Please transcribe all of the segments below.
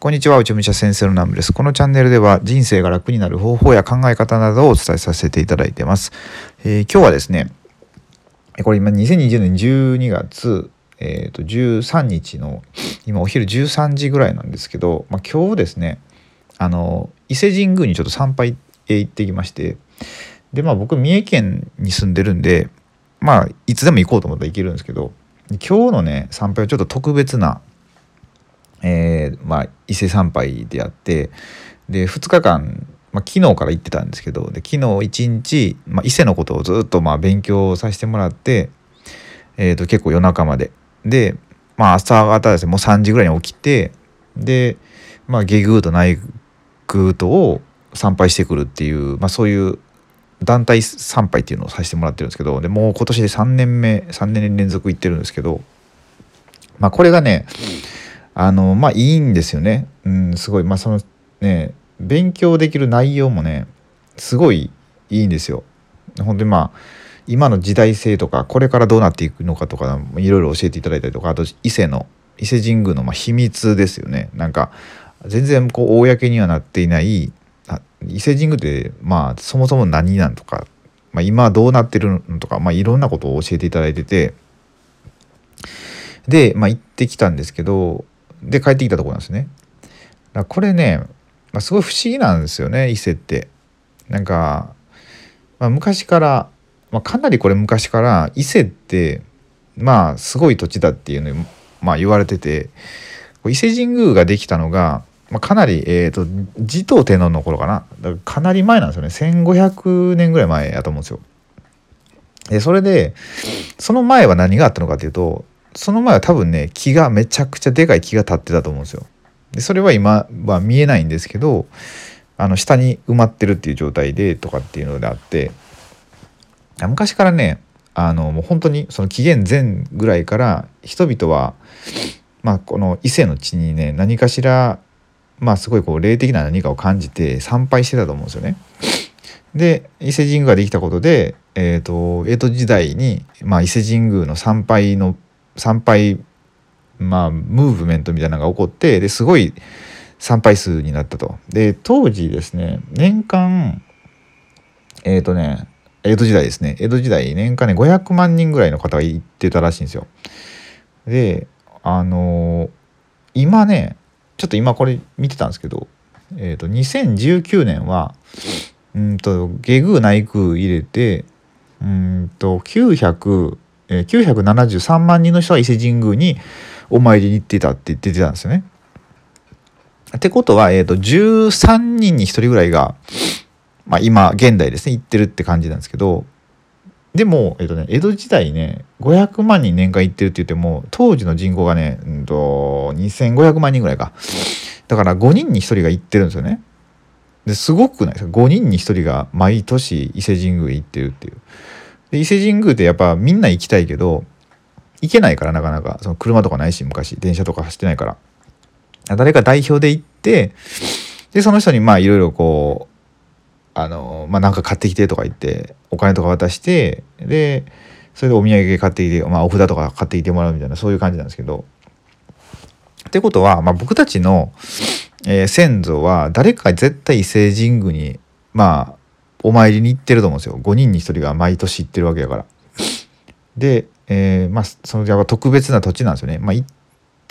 こんにちは、内武者先生のナムです。このチャンネルでは人生が楽になる方法や考え方などをお伝えさせていただいています。えー、今日はですね、これ今2020年12月、えー、と13日の今お昼13時ぐらいなんですけど、まあ、今日ですね、あの伊勢神宮にちょっと参拝へ行ってきまして、でまあ僕三重県に住んでるんで、まあいつでも行こうと思ったら行けるんですけど、今日のね参拝はちょっと特別なえー、まあ、伊勢参拝であってで2日間、まあ、昨日から行ってたんですけどで昨日一日、まあ、伊勢のことをずっとまあ勉強させてもらって、えー、と結構夜中まで。で、まあ、朝方ですねもう3時ぐらいに起きてで、まあ、下宮と内宮とを参拝してくるっていう、まあ、そういう団体参拝っていうのをさせてもらってるんですけどでもう今年で3年目3年連続行ってるんですけど、まあ、これがね、あのまあいいんですよね。うん、すごいまあそのね勉強できる内容もねすごいいいんですよ。本当にまあ今の時代性とかこれからどうなっていくのかとかいろいろ教えていただいたりとかあと伊勢の伊勢神宮のま秘密ですよね。なんか全然こう公にはなっていない伊勢神宮ってまあそもそも何なんとか、まあ、今どうなってるのとか、まあ、いろんなことを教えていただいててで、まあ、行ってきたんですけどで帰ってきたとこなんですね。だこれね、まあ、すごい不思議なんですよね伊勢って。なんか、まあ、昔から、まあ、かなりこれ昔から伊勢ってまあすごい土地だっていうのに、まあ、言われてて伊勢神宮ができたのが、まあ、かなり、えーと、持統天皇の頃かなかかなり前なんですよね1500年ぐらい前やと思うんですよ。でそれでその前は何があったのかっていうとその前は多分ね木がめちゃくちゃでかい木が立ってたと思うんですよ。でそれは今は見えないんですけどあの下に埋まってるっていう状態でとかっていうのであって昔からねあのもう本当にその紀元前ぐらいから人々は、まあ、この伊勢の地にね何かしらまあすごいこう霊的な何かを感じて参拝してたと思うんですよね。で伊勢神宮ができたことで、えーと、と江戸時代に、まあ、伊勢神宮の参拝の参拝まあムーブメントみたいなのが起こってですごい参拝数になったと。で当時ですね年間えっ、ー、とね江戸時代ですね江戸時代年間ね500万人ぐらいの方が行ってたらしいんですよ。であのー、今ねちょっと今これ見てたんですけど、えーと、2019年はうんと下宮内宮入れてうんと900え、973万人の人が伊勢神宮にお参りに行ってたって言ってたんですよね。ってことは、えーと、13人に1人ぐらいが、まあ、今現代ですね行ってるって感じなんですけどでも、えーとね、江戸時代ね500万人年間行ってるって言っても当時の人口がね、うんと、2500万人ぐらいかだから5人に1人が行ってるんですよね。ですごくないですか？5人に1人が毎年伊勢神宮へ行ってるっていう。で伊勢神宮ってやっぱみんな行きたいけど行けないからなかなか。その車とかないし昔。電車とか走ってないから。誰か代表で行ってでその人にまあいろいろこうあのまあなんか買ってきてとか言ってお金とか渡してでそれでお土産買ってきて、まあ、お札とか買ってきてもらうみたいなそういう感じなんですけど。ってことは、まあ、僕たちの、えー、先祖は誰か絶対伊勢神宮にまあお参りに行ってると思うんですよ5人に1人が毎年行ってるわけだから。で、えー、まあそのやっぱ特別な土地なんですよね。まあ行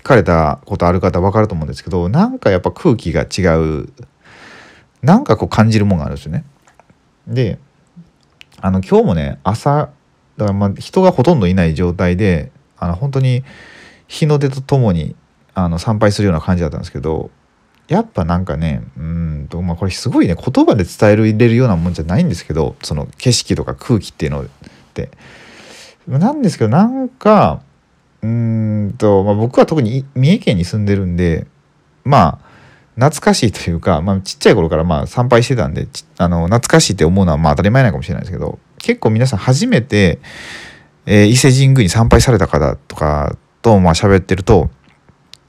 かれたことある方分かると思うんですけどなんかやっぱ空気が違うなんかこう感じるもんがあるんですよね。であの今日もね朝だからまあ人がほとんどいない状態であの本当に日の出とともにあの参拝するような感じだったんですけどやっぱなんかねうんとまあこれすごいね言葉で伝え入れるようなもんじゃないんですけどその景色とか空気っていうのってなんですけどなんかうんと、まあ、僕は特に三重県に住んでるんでまあ懐かしいというか、まあ、ちっちゃい頃からまあ参拝してたんであの懐かしいって思うのはまあ当たり前なのかもしれないですけど結構皆さん初めて、えー、伊勢神宮に参拝された方とかとまあ喋ってると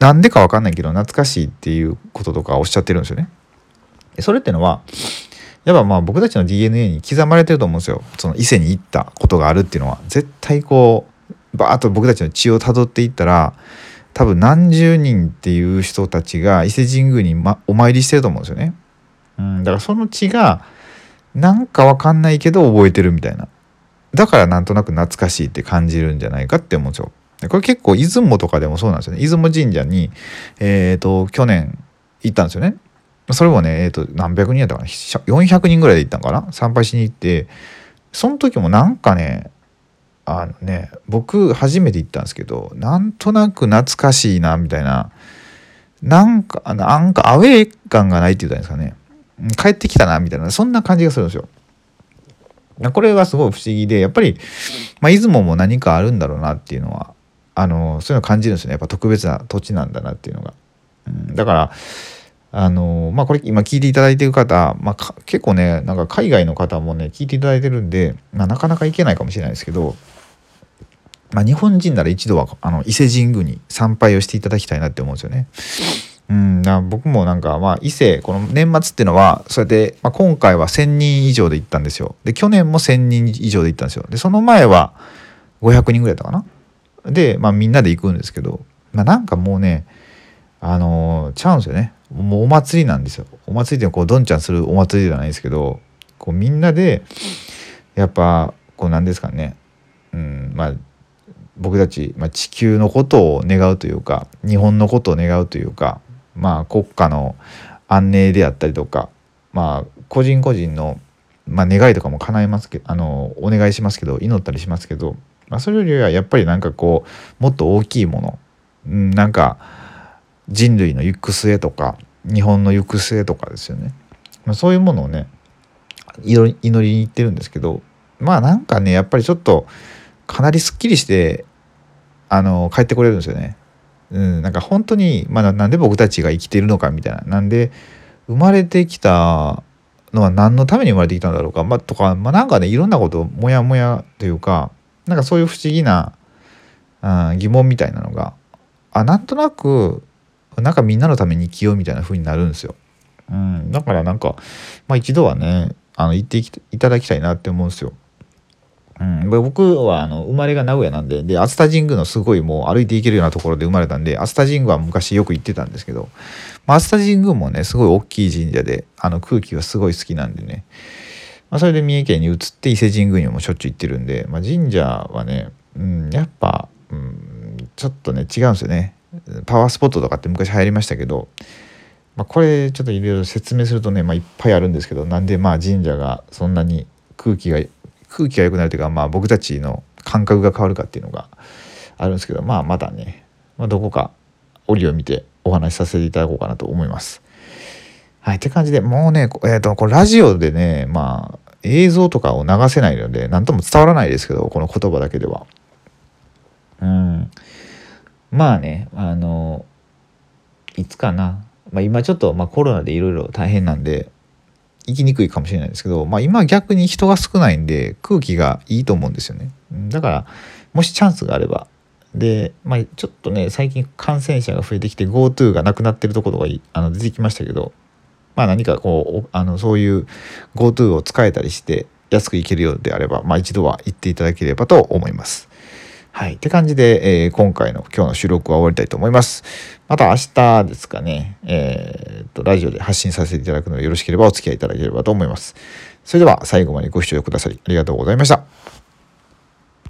なんでかわかんないけど懐かしいっていうこととかおっしゃってるんですよね。それってのはやっぱまあ僕たちの DNA に刻まれてると思うんですよ。その伊勢に行ったことがあるっていうのは絶対こうバーッと僕たちの血をたどっていったら多分何十人っていう人たちが伊勢神宮に、ま、お参りしてると思うんですよね。うん、だからその血がなんかわかんないけど覚えてるみたいな。だからなんとなく懐かしいって感じるんじゃないかって思うんですよ。これ結構出雲とかでもそうなんですよね。出雲神社に、え、ー、と、去年行ったんですよね。それもね、えっ、ー、と、何百人やったかな。400人ぐらいで行ったんかな。参拝しに行って、その時もなんかね、あのね、僕初めて行ったんですけど、なんとなく懐かしいな、みたいな。なんか、なんかアウェー感がないって言ったんですかね。帰ってきたな、みたいな、そんな感じがするんですよ。これはすごい不思議で、やっぱり、まあ、出雲も何かあるんだろうなっていうのは、あの、そういうの感じるんですよね。やっぱ特別な土地なんだなっていうのが。うん、だから、あの、まあ、これ今聞いていただいてる方、まあ、結構ね、なんか海外の方もね、聞いていただいてるんで、まあ、なかなか行けないかもしれないですけど、まあ、日本人なら一度はあの伊勢神宮に参拝をしていただきたいなって思うんですよね。うん、だ僕もなんかまあ伊勢この年末っていうのはそれで、まあ、今回は1,000人以上で行ったんですよで去年も1,000人以上で行ったんですよでその前は500人ぐらいだったかなで、まあ、みんなで行くんですけど、まあ、なんかもうねあのー、ちゃうんですよね。もうお祭りなんですよ。お祭りってこうどんちゃんするお祭りではないですけどこうみんなでやっぱこうなんですかね。うんまあ僕たち、まあ、地球のことを願うというか日本のことを願うというかまあ、国家の安寧であったりとか、まあ、個人個人の、まあ、願いとかも叶えますけどあのお願いしますけど祈ったりしますけど、まあ、それよりはやっぱりなんかこうもっと大きいもの、うん、なんか人類の行く末とか日本の行く末とかですよね、まあ、そういうものをね祈りに行ってるんですけどまあなんかねやっぱりちょっとかなりすっきりしてあの帰ってこれるんですよね。うん、なんか本当に、まあ、なんで僕たちが生きているのかみたいな。なんで生まれてきたのは何のために生まれてきたんだろうか、まあ、とか、まあ、なんかねいろんなこともやもやというかなんかそういう不思議な、うん、疑問みたいなのがあなんとなくなんかみんなのために生きようみたいな風になるんですよ。うん、だからなんか、まあ、一度はねあの言っていただきたいなって思うんですよ。うん、僕はあの生まれが名古屋なんでで熱田神宮のすごいもう歩いていけるようなところで生まれたんで熱田神宮は昔よく行ってたんですけど、まあ、熱田神宮もねすごい大きい神社であの空気がすごい好きなんでね、まあ、それで三重県に移って伊勢神宮にもしょっちゅう行ってるんで、まあ、神社はね、うん、やっぱ、うん、ちょっとね違うんですよねパワースポットとかって昔流行りましたけど、まあ、これちょっといろいろ説明するとね、まあ、いっぱいあるんですけどなんでまあ神社がそんなに空気が空気が良くなるというか、まあ、僕たちの感覚が変わるかっていうのがあるんですけど、まあ、またね、まあ、どこか折を見てお話しさせていただこうかなと思います。はい、って感じでもうね、えーと、これラジオでね、まあ、映像とかを流せないので何とも伝わらないですけどこの言葉だけでは。うん、まあねあのいつかな、まあ、今ちょっと、まあ、コロナでいろいろ大変なんで行きにくいかもしれないですけど、まあ、今逆に人が少ないんで空気がいいと思うんですよね。だからもしチャンスがあればで、まあ、ちょっとね最近感染者が増えてきて GoTo がなくなってるところがあの出てきましたけど、まあ、何かこうあのそういう GoTo を使えたりして安く行けるようであれば、まあ、一度は行っていただければと思います。はい。って感じで、えー、今回の今日の収録は終わりたいと思います。また明日ですかね、えー、っと、ラジオで発信させていただくのでよろしければお付き合いいただければと思います。それでは最後までご視聴くださりありがとうございました。